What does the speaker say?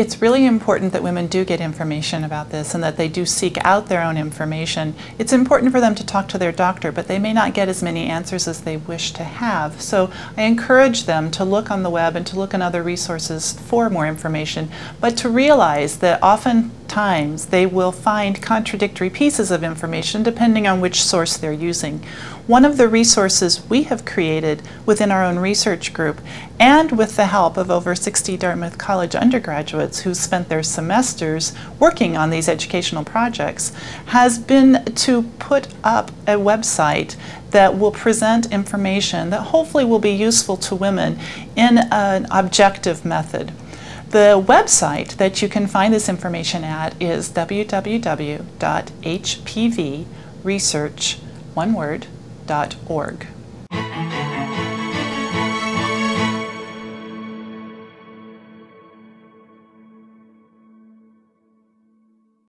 it's really important that women do get information about this and that they do seek out their own information. It's important for them to talk to their doctor, but they may not get as many answers as they wish to have. So I encourage them to look on the web and to look in other resources for more information, but to realize that oftentimes they will find contradictory pieces of information depending on which source they're using. One of the resources we have created within our own research group and with the help of over 60 Dartmouth College undergraduates who spent their semesters working on these educational projects has been to put up a website that will present information that hopefully will be useful to women in an objective method. The website that you can find this information at is www.hpvresearch, one word, org.